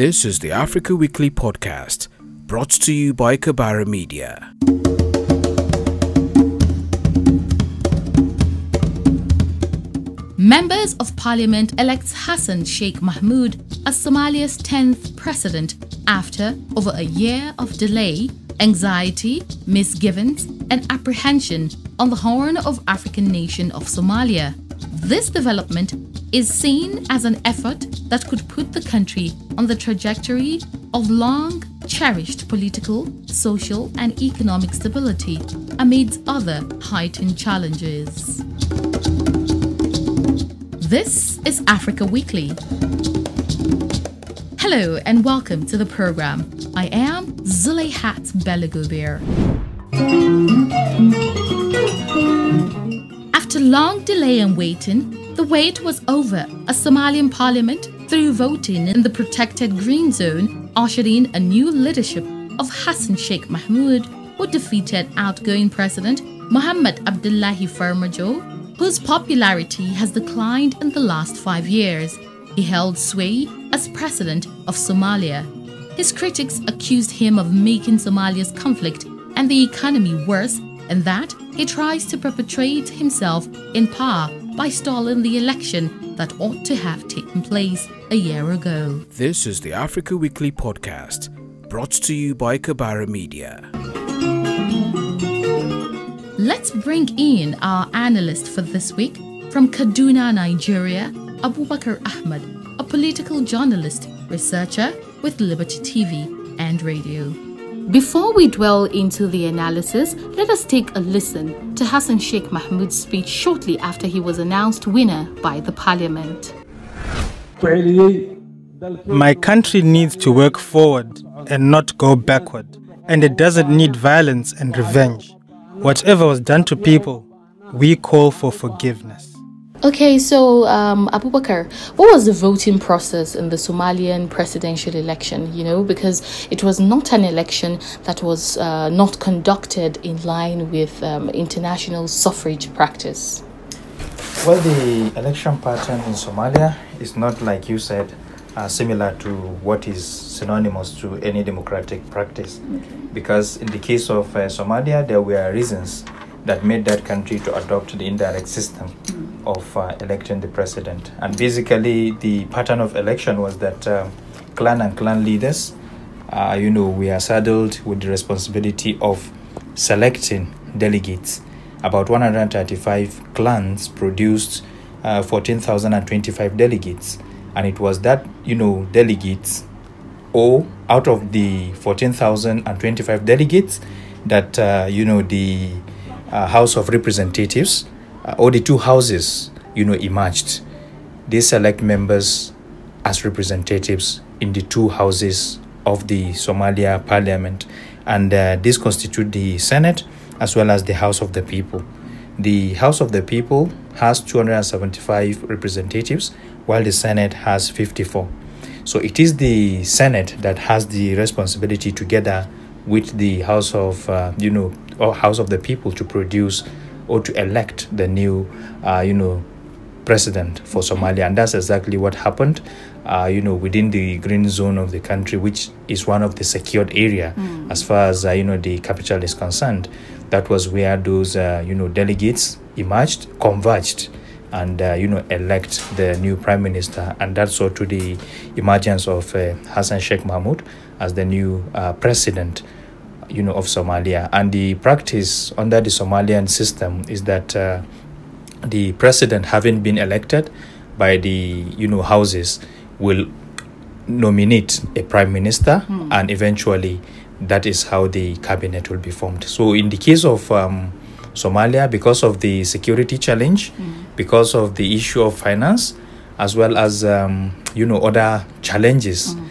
This is the Africa Weekly podcast, brought to you by Kabara Media. Members of Parliament elects Hassan Sheikh Mohamud as Somalia's 10th president after over a year of delay, anxiety, misgivings, and apprehension on the Horn of African nation of Somalia. This development is seen as an effort that could put the country on the trajectory of long cherished political, social, and economic stability amidst other heightened challenges. This is Africa Weekly. Hello and welcome to the program. I am Zulayhat Belagubir. After long delay and waiting, the wait was over as Somalian parliament, through voting in the protected green zone, ushered in a new leadership of Hassan Sheikh Mohamud, who defeated outgoing president Mohamed Abdullahi Farmajo whose popularity has declined in the last five years. He held sway as president of Somalia. His critics accused him of making Somalia's conflict and the economy worse, and that he tries to perpetuate himself in power by stalling the election that ought to have taken place a year ago. This is the Africa Weekly podcast, brought to you by Kabara Media. Let's bring in our analyst for this week from Kaduna, Nigeria, Abubakar Ahmed, a political journalist, researcher with Liberty TV and radio. Before we dwell into the analysis, let us take a listen to Hassan Sheikh Mohamud's speech shortly after he was announced winner by the parliament. My country needs to work forward and not go backward, and it doesn't need violence and revenge. Whatever was done to people, we call for forgiveness. Okay, so um, Abubakar, what was the voting process in the Somalian presidential election? You know, because it was not an election that was uh, not conducted in line with um, international suffrage practice. Well, the election pattern in Somalia is not like you said, uh, similar to what is synonymous to any democratic practice. Okay. Because in the case of uh, Somalia, there were reasons that made that country to adopt the indirect system mm. of uh, electing the president. And basically, the pattern of election was that um, clan and clan leaders, uh, you know, we are saddled with the responsibility of selecting delegates. About 135 clans produced uh, 14,025 delegates and it was that you know delegates or out of the 14,025 delegates that uh, you know the uh, House of Representatives uh, or the two houses you know emerged. They select members as representatives in the two houses of the Somalia parliament. And uh, this constitute the Senate as well as the House of the People. The House of the People has 275 representatives while the Senate has 54. So it is the Senate that has the responsibility together with the House of, uh, you know, or House of the People to produce or to elect the new, uh, you know, president for Somalia. And that's exactly what happened, uh, you know, within the green zone of the country, which is one of the secured area mm. as far as, uh, you know, the capital is concerned. That was where those, uh, you know, delegates emerged, converged and uh, you know elect the new prime minister and that's so to the emergence of uh, Hassan Sheikh Mohamud as the new uh, president you know of Somalia and the practice under the Somalian system is that uh, the president having been elected by the you know houses will nominate a prime minister mm. and eventually that is how the cabinet will be formed so in the case of um, Somalia because of the security challenge, mm. because of the issue of finance, as well as um, you know other challenges, mm.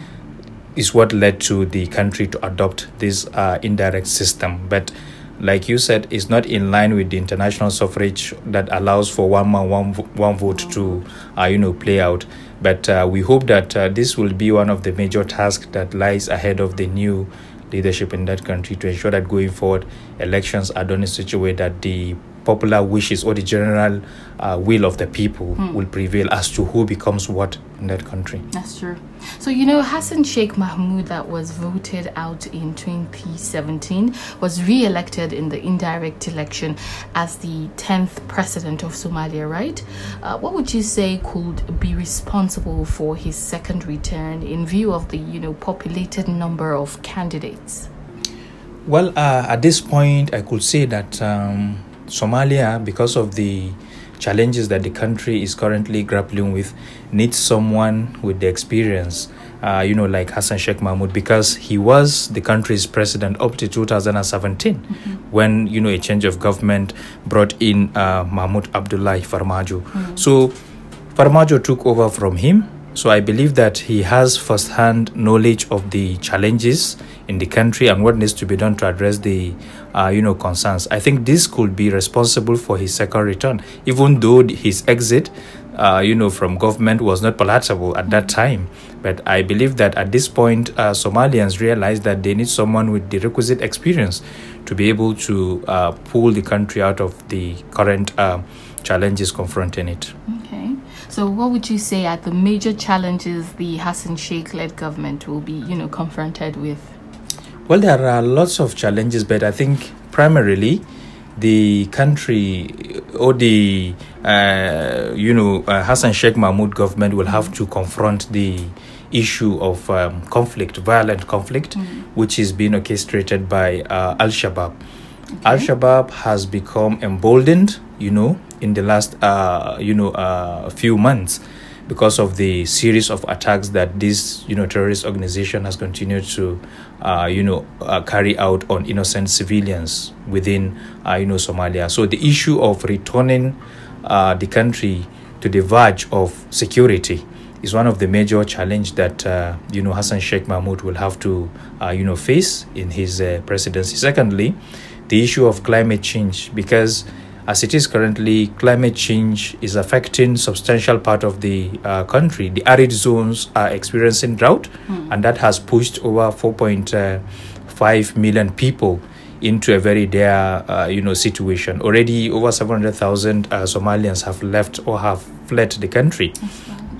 Is what led to the country to adopt this uh, indirect system. But like you said, it's not in line with the international suffrage that allows for one man, one, one vote to, uh, you know, play out. But uh, we hope that uh, this will be one of the major tasks that lies ahead of the new leadership in that country to ensure that going forward, elections are done in such a way that the popular wishes or the general uh, will of the people will prevail as to who becomes what in that country. That's true. So, you know, Hassan Sheikh Mohamud, that was voted out in 2017, was re elected in the indirect election as the 10th president of Somalia, right? Uh, what would you say could be responsible for his second return in view of the, you know, populated number of candidates? Well, uh, at this point, I could say that um, Somalia, because of the challenges that the country is currently grappling with, needs someone with the experience, uh, you know, like Hassan Sheikh Mohamud, because he was the country's president up to 2017, when, you know, a change of government brought in uh, Mahmoud Abdullahi Farmajo. So, Farmajo took over from him. So I believe that he has first-hand knowledge of the challenges in the country and what needs to be done to address the, uh, you know, concerns. I think this could be responsible for his second return, even though his exit, uh, you know, from government was not palatable at that time. But I believe that at this point, uh, Somalians realize that they need someone with the requisite experience to be able to uh, pull the country out of the current uh, challenges confronting it. Okay. So, what would you say are the major challenges the Hassan Sheikh led government will be, you know, confronted with? Well, there are lots of challenges, but I think primarily the country or the uh, you know uh, Hassan Sheikh Mohamud government will have to confront the issue of um, conflict, violent conflict, which is being orchestrated by uh, Al Shabaab. Al Shabaab has become emboldened, you know, in the last uh, you know uh, few months because of the series of attacks that this you know terrorist organization has continued to uh, you know uh, carry out on innocent civilians within uh, you know Somalia. So the issue of returning uh, the country to the verge of security is one of the major challenge that uh, you know Hassan Sheikh Mohamud will have to uh, you know face in his presidency. Secondly, the issue of climate change because as it is currently, climate change is affecting substantial part of the uh, country. The arid zones are experiencing drought, and that has pushed over 4.5 million people into a very dire, uh, you know, situation. Already, over 700,000 uh, Somalians have left or have fled the country.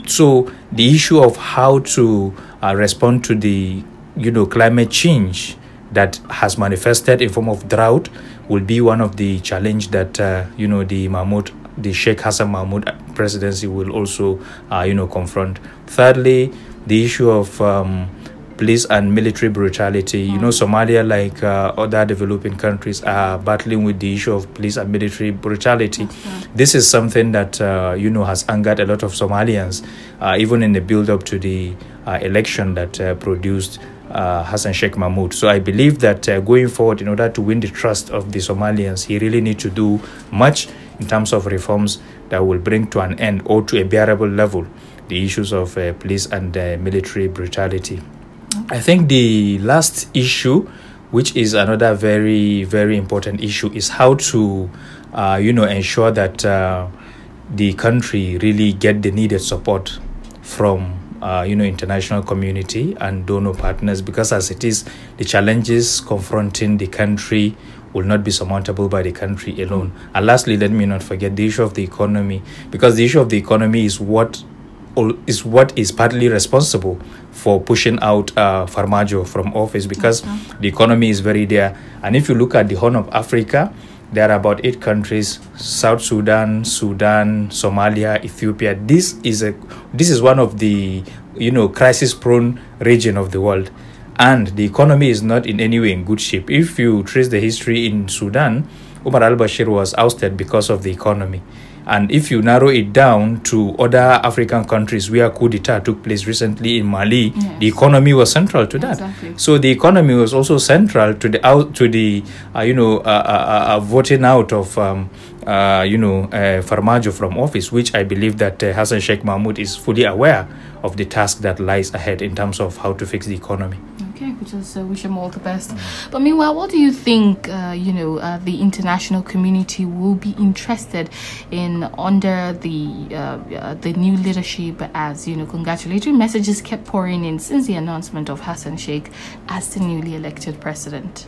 So, the issue of how to uh, respond to the, you know, climate change that has manifested in form of drought will be one of the challenge that uh, you know the Mohamud the Sheikh Hassan Mohamud presidency will also uh, you know confront. Thirdly the issue of um, police and military brutality. You know Somalia like uh, other developing countries are battling with the issue of police and military brutality. This is something that uh, you know has angered a lot of Somalians uh, even in the build up to the uh, election that uh, produced uh, Hassan Sheikh Mohamud. So I believe that uh, going forward, in order to win the trust of the Somalians, he really needs to do much in terms of reforms that will bring to an end or to a bearable level the issues of uh, police and uh, military brutality. I think the last issue, which is another very very important issue, is how to, uh, you know, ensure that uh, the country really get the needed support from uh, you know international community and donor partners because as it is the challenges confronting the country will not be surmountable by the country alone. And lastly let me not forget the issue of the economy because the issue of the economy is what is what is partly responsible for pushing out uh, Farmajo from office because the economy is very there and if you look at the horn of africa there are about eight countries south sudan sudan somalia ethiopia. This is a this is one of the you know crisis prone region of the world. And the economy is not in any way in good shape. If you trace the history in sudan umar al-bashir was ousted because of the economy and if you narrow it down to other African countries where coup d'etat took place recently in Mali, the economy was central to that. Exactly. So the economy was also central to the out to the uh, you know uh, uh, uh, voting out of um, uh, you know uh, Farmajo from office, which I believe that uh, Hassan Sheikh Mohamud is fully aware of the task that lies ahead in terms of how to fix the economy. Okay, we just uh, wish him all the best. But meanwhile, what do you think, uh, you know, uh, the international community will be interested in under the uh, uh, the new leadership as, you know, congratulatory messages kept pouring in since the announcement of Hassan Sheikh as the newly elected president?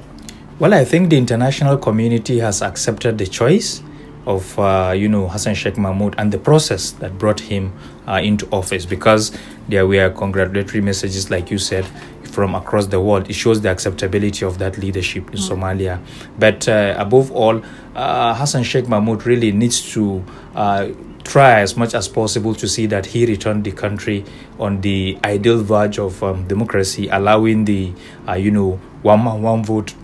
Well, I think the international community has accepted the choice of uh, you know Hassan Sheikh Mohamud and the process that brought him uh, into office because there were congratulatory messages like you said from across the world it shows the acceptability of that leadership in Somalia. But uh, above all uh, Hassan Sheikh Mohamud really needs to uh, try as much as possible to see that he returned the country on the ideal verge of um, democracy allowing the uh, you know one man one vote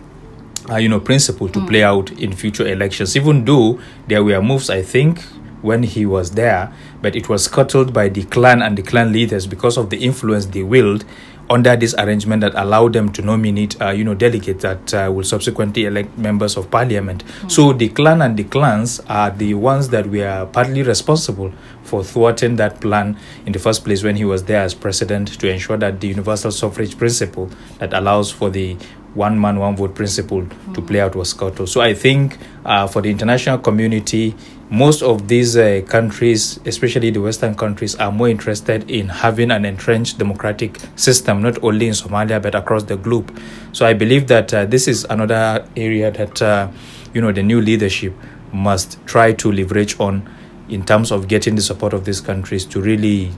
uh, you know principle to play out in future elections. Even though there were moves i think when he was there but it was scuttled by the clan and the clan leaders because of the influence they wield under this arrangement that allowed them to nominate uh, you know delegates that uh, will subsequently elect members of parliament. So the clan and the clans are the ones that we are partly responsible for thwarting that plan in the first place when he was there as president to ensure that the universal suffrage principle that allows for the one man one vote principle to play out was scuttled so i think uh, for the international community most of these uh, countries especially the western countries are more interested in having an entrenched democratic system not only in somalia but across the globe. So i believe that uh, this is another area that uh, you know the new leadership must try to leverage on in terms of getting the support of these countries to really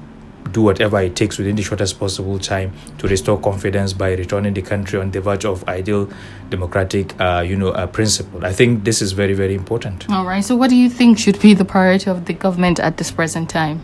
do whatever it takes within the shortest possible time to restore confidence by returning the country on the verge of ideal democratic uh, you know uh, principle i think this is very very important All right. So, what do you think should be the priority of the government at this present time?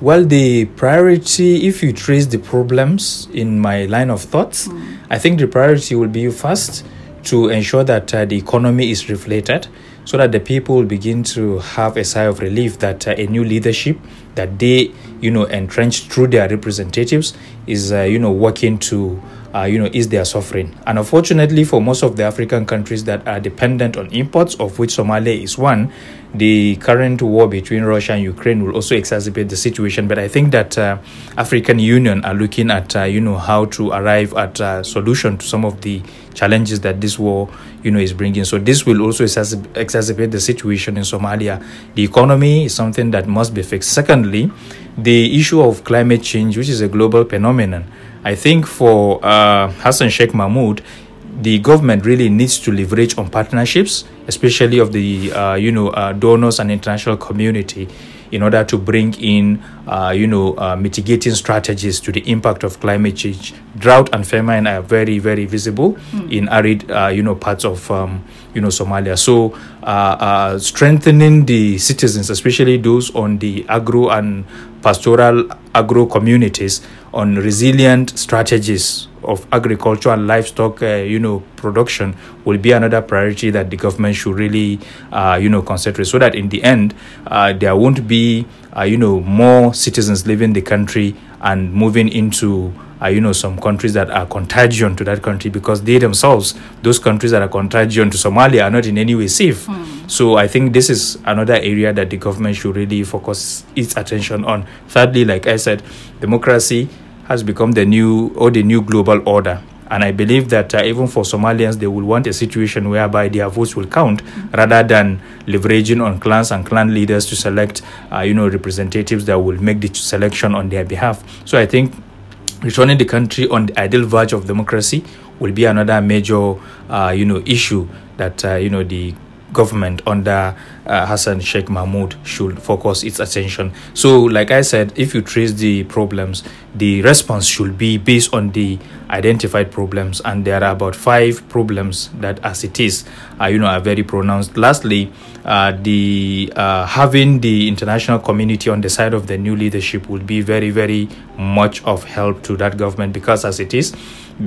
Well, the priority, if you trace the problems in my line of thoughts, I think the priority will be first to ensure that uh, the economy is reflated so that the people will begin to have a sigh of relief that uh, a new leadership that they, you know, entrenched through their representatives is, uh, you know, working to uh, you know, is their suffering. And unfortunately, for most of the African countries that are dependent on imports, of which Somalia is one, the current war between Russia and Ukraine will also exacerbate the situation. But I think that uh, African Union are looking at, uh, you know, how to arrive at a solution to some of the challenges that this war, you know, is bringing. So this will also exacerbate the situation in Somalia. The economy is something that must be fixed. Secondly, the issue of climate change, which is a global phenomenon. I think for uh, Hassan Sheikh Mohamud, the government really needs to leverage on partnerships, especially of the uh, you know uh, donors and international community, in order to bring in uh, you know uh, mitigating strategies to the impact of climate change. Drought and famine are very very visible in arid uh, you know parts of um, you know Somalia. So uh, uh, strengthening the citizens, especially those on the agro and pastoral agro communities, on resilient strategies of agriculture and livestock, uh, you know, production will be another priority that the government should really, uh, you know, concentrate so that in the end, uh, there won't be, uh, you know, more citizens leaving the country and moving into uh, you know some countries that are contagion to that country because they themselves those countries that are contagion to somalia are not in any way safe. So i think this is another area that the government should really focus its attention on. Thirdly like i said democracy has become the new or the new global order and I believe that uh, even for Somalians, they will want a situation whereby their votes will count rather than leveraging on clans and clan leaders to select, uh, you know, representatives that will make the selection on their behalf. So I think returning the country on the ideal verge of democracy will be another major, uh, you know, issue that uh, you know the government under uh, Hassan Sheikh Mohamud should focus its attention. So, like I said, if you trace the problems, the response should be based on the identified problems, and there are about five problems that, as it is, uh, you know, are very pronounced. Lastly, uh, the uh, having the international community on the side of the new leadership would be very, very much of help to that government because, as it is,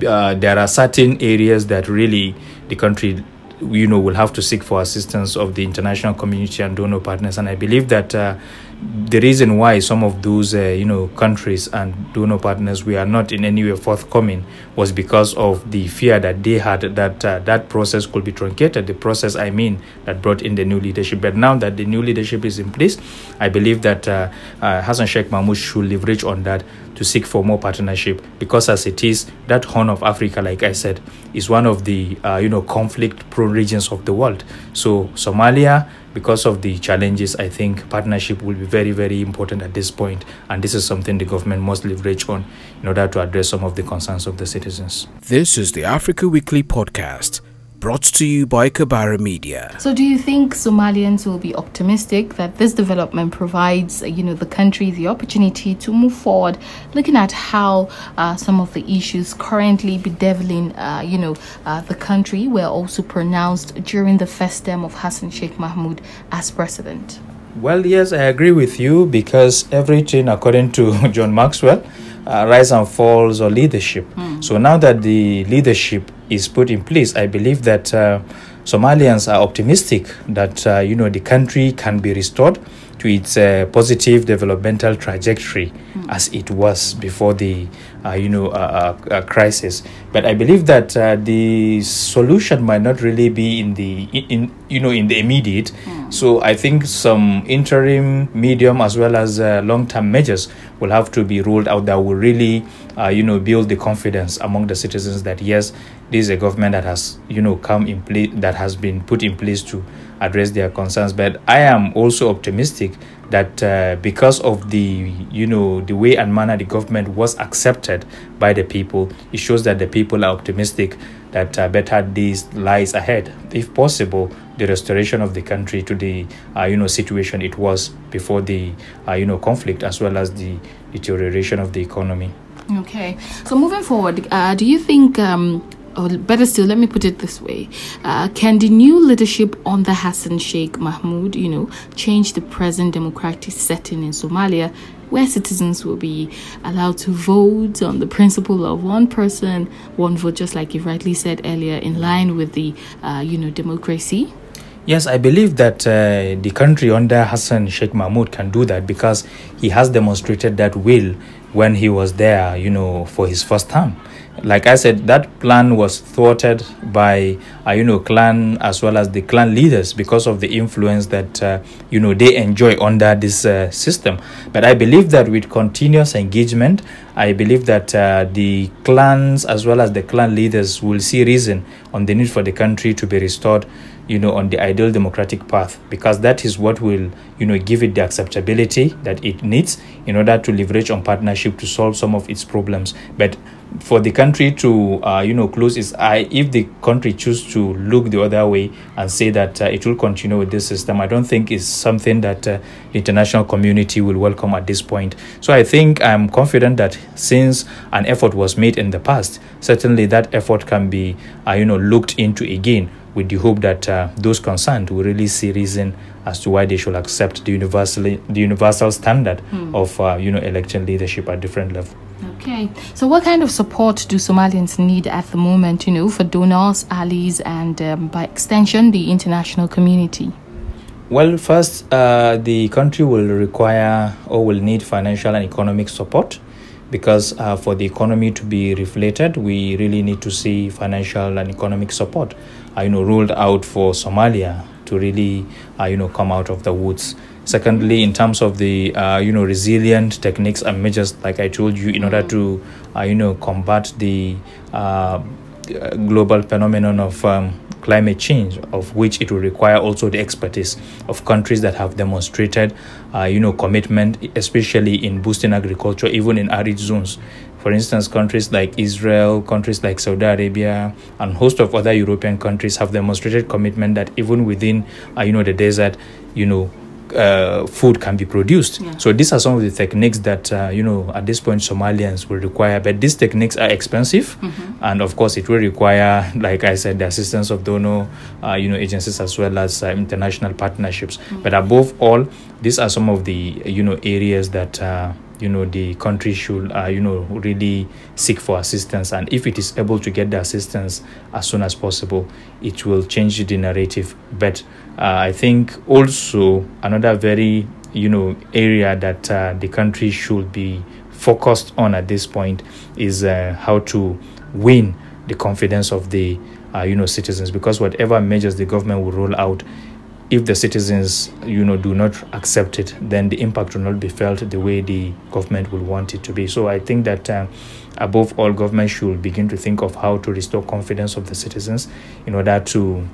uh, there are certain areas that really the country you know will have to seek for assistance of the international community and donor partners. And i believe that uh, the reason why some of those uh, you know countries and donor partners we are not in any way forthcoming was because of the fear that they had that uh, that process could be truncated the process i mean that brought in the new leadership. But now that the new leadership is in place i believe that uh, uh, hassan sheikh mohamud should leverage on that to seek for more partnership because as it is that horn of africa like i said is one of the uh, you know conflict prone regions of the world. So somalia because of the challenges i think partnership will be very very important at this point. And this is something the government must leverage on in order to address some of the concerns of the citizens. This is the Africa Weekly podcast, Brought to you by Kabara Media. So, do you think Somalians will be optimistic that this development provides, you know, the country the opportunity to move forward, looking at how uh, some of the issues currently bedeviling, uh, you know, uh, the country were also pronounced during the first term of Hassan Sheikh Mohamud as president? Well, yes, I agree with you because everything, according to John Maxwell, uh, rise and falls or leadership. Mm. So now that the leadership is put in place, I believe that uh, Somalians are optimistic that uh, you know the country can be restored to its uh, positive developmental trajectory mm. as it was before the uh, you know uh, uh, crisis. But I believe that the solution might not really be in the in, in you know in the immediate. Mm. So I think some interim, medium, as well as long-term measures will have to be rolled out that will really you know build the confidence among the citizens that yes, this is a government that has you know come in place that has been put in place to address their concerns. But I am also optimistic that uh, because of the you know the way and manner the government was accepted by the people, it shows that the people are optimistic that uh, better days lies ahead. If possible, the restoration of the country to the uh, you know situation it was before the uh, you know conflict, as well as the deterioration of the economy. Okay, so moving forward, uh, do you think um, or better still, let me put it this way: uh, Can the new leadership under Hassan Sheikh Mohamud, you know, change the present democratic setting in Somalia, where citizens will be allowed to vote on the principle of one person, one vote, just like you rightly said earlier, in line with the, uh, you know, democracy? Yes, I believe that uh, the country under Hassan Sheikh Mohamud can do that because he has demonstrated that will when he was there, you know, for his first term like I said, that plan was thwarted by uh, you know clan as well as the clan leaders because of the influence that uh, you know they enjoy under this uh, system. But I believe that with continuous engagement, I believe that uh, the clans as well as the clan leaders will see reason on the need for the country to be restored you know on the ideal democratic path because that is what will you know give it the acceptability that it needs in order to leverage on partnership to solve some of its problems. But for the country to uh, you know close its eye if the country choose to look the other way and say that uh, it will continue with this system i don't think is something that uh, the international community will welcome at this point. So i think i'm confident that since an effort was made in the past certainly that effort can be uh, you know looked into again with the hope that uh, those concerned will really see reason as to why they should accept the universal the universal standard mm. of uh, you know election leadership at different levels Okay, so what kind of support do Somalians need at the moment, you know, for donors, allies, and um, by extension, the international community? Well, first, uh, the country will require or will need financial and economic support because uh, for the economy to be reflated, we really need to see financial and economic support, you know, rolled out for Somalia to really, uh, you know, come out of the woods. Secondly, in terms of the uh, you know resilient techniques and measures, like I told you, in order to uh, you know combat the global phenomenon of um, climate change, of which it will require also the expertise of countries that have demonstrated, uh, you know, commitment, especially in boosting agriculture, even in arid zones. For instance, countries like Israel, countries like Saudi Arabia, and host of other European countries have demonstrated commitment that even within, uh, you know, the desert, you know, uh, food can be produced. Yeah. So these are some of the techniques that uh, you know at this point Somalians will require. But these techniques are expensive, mm-hmm. and of course it will require, like I said, the assistance of donor, uh, you know, agencies as well as uh, international partnerships. Mm-hmm. But above all, these are some of the you know areas that uh, you know the country should uh, you know really seek for assistance. And if it is able to get the assistance as soon as possible it will change the narrative. But uh, i think also another very you know area that uh, the country should be focused on at this point is uh, how to win the confidence of the uh, you know citizens. Because whatever measures the government will roll out if the citizens you know do not accept it then the impact will not be felt the way the government will want it to be so i think that uh, above all government should begin to think of how to restore confidence of the citizens in order to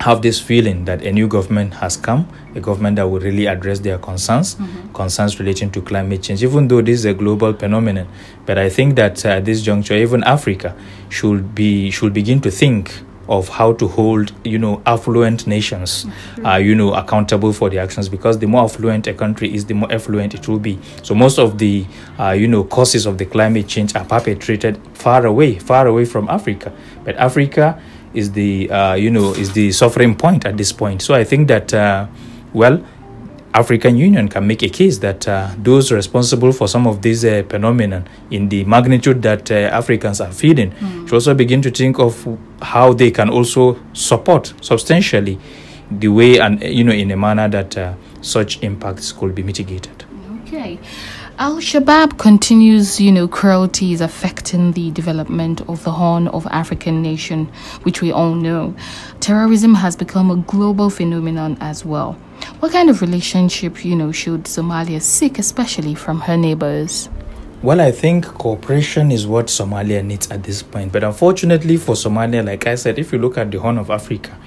have this feeling that a new government has come, a government that will really address their concerns, mm-hmm. concerns relating to climate change, even though this is a global phenomenon. But I think that uh, at this juncture, even Africa should be should begin to think of how to hold you know affluent nations uh, you know accountable for the actions because the more affluent a country is the more affluent it will be. So most of the uh, you know causes of the climate change are perpetrated far away far away from africa. But africa is the uh, you know is the suffering point at this point. So i think that uh, well African Union can make a case that uh, those responsible for some of these uh, phenomena in the magnitude that uh, Africans are feeling mm. should also begin to think of how they can also support substantially the way and you know in a manner that uh, such impacts could be mitigated. Okay. Al Shabaab continues, you know, cruelties affecting the development of the Horn of African nation, which we all know. Terrorism has become a global phenomenon as well. What kind of relationship, you know, should Somalia seek, especially from her neighbors? Well, I think cooperation is what Somalia needs at this point. But unfortunately for Somalia, like I said, if you look at the Horn of Africa,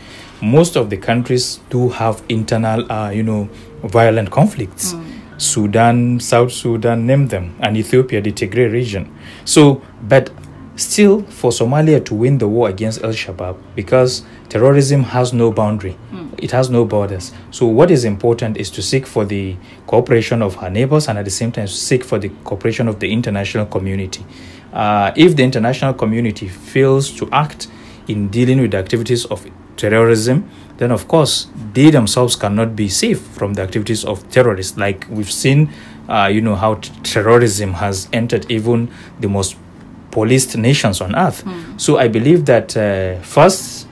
most of the countries do have internal, uh, you know, violent conflicts. Mm. Sudan, South Sudan, name them, and Ethiopia, the Tigray region. So, but still, for Somalia to win the war against Al Shabaab, because terrorism has no boundary, mm. it has no borders. So, what is important is to seek for the cooperation of her neighbors and at the same time seek for the cooperation of the international community. Uh, if the international community fails to act in dealing with the activities of terrorism, then of course they themselves cannot be safe from the activities of terrorists. Like we've seen, uh, you know, how t- terrorism has entered even the most policed nations on earth. Mm. So I believe that uh, first,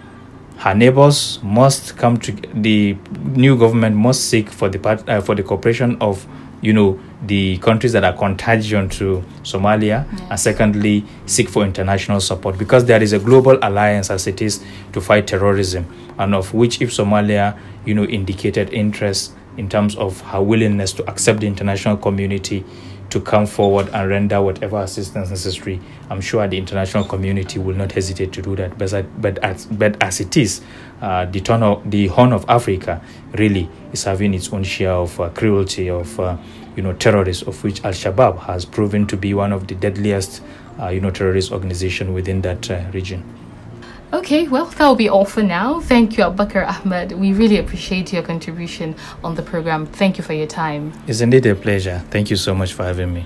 her neighbors must come to the new government must seek for the part, uh, for the cooperation of you know the countries that are contagion to Somalia, yes. and secondly, seek for international support because there is a global alliance as it is to fight terrorism, and of which if Somalia, you know, indicated interest in terms of her willingness to accept the international community to come forward and render whatever assistance necessary. I'm sure the international community will not hesitate to do that. But, but, as, but as it is, uh, the, the Horn of Africa really is having its own share of uh, cruelty, of uh, you know terrorists, of which Al Shabaab has proven to be one of the deadliest uh, you know terrorist organization within that uh, region. Okay, well, that will be all for now. Thank you, Abubakar Ahmed. We really appreciate your contribution on the program. Thank you for your time. It's indeed a pleasure. Thank you so much for having me.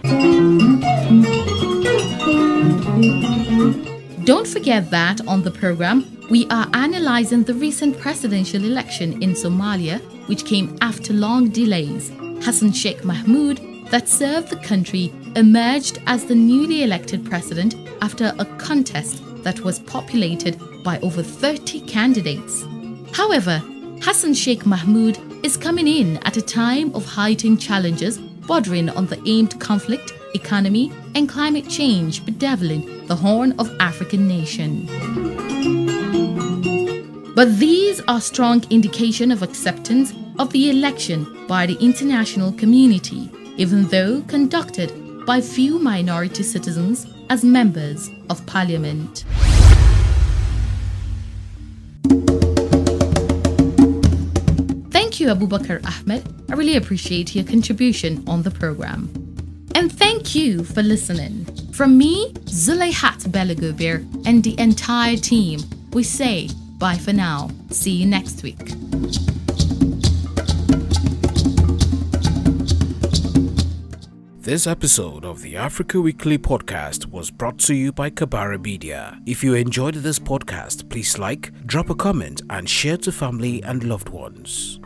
Don't forget that on the program, we are analyzing the recent presidential election in Somalia, which came after long delays. Hassan Sheikh Mohamud, that served the country, emerged as the newly elected president after a contest that was populated by over 30 candidates. However, Hassan Sheikh Mohamud is coming in at a time of heightened challenges bordering on the aimed conflict, economy, and climate change bedeviling the Horn of African nation. But these are strong indication of acceptance of the election by the international community, even though conducted by few minority citizens as members of parliament. Abubakar Ahmed. I really appreciate your contribution on the program. And thank you for listening. From me, Zulayhat Belagubir, and the entire team, we say bye for now. See you next week. This episode of the Africa Weekly podcast was brought to you by Kabara Media. If you enjoyed this podcast, please like, drop a comment, and share to family and loved ones.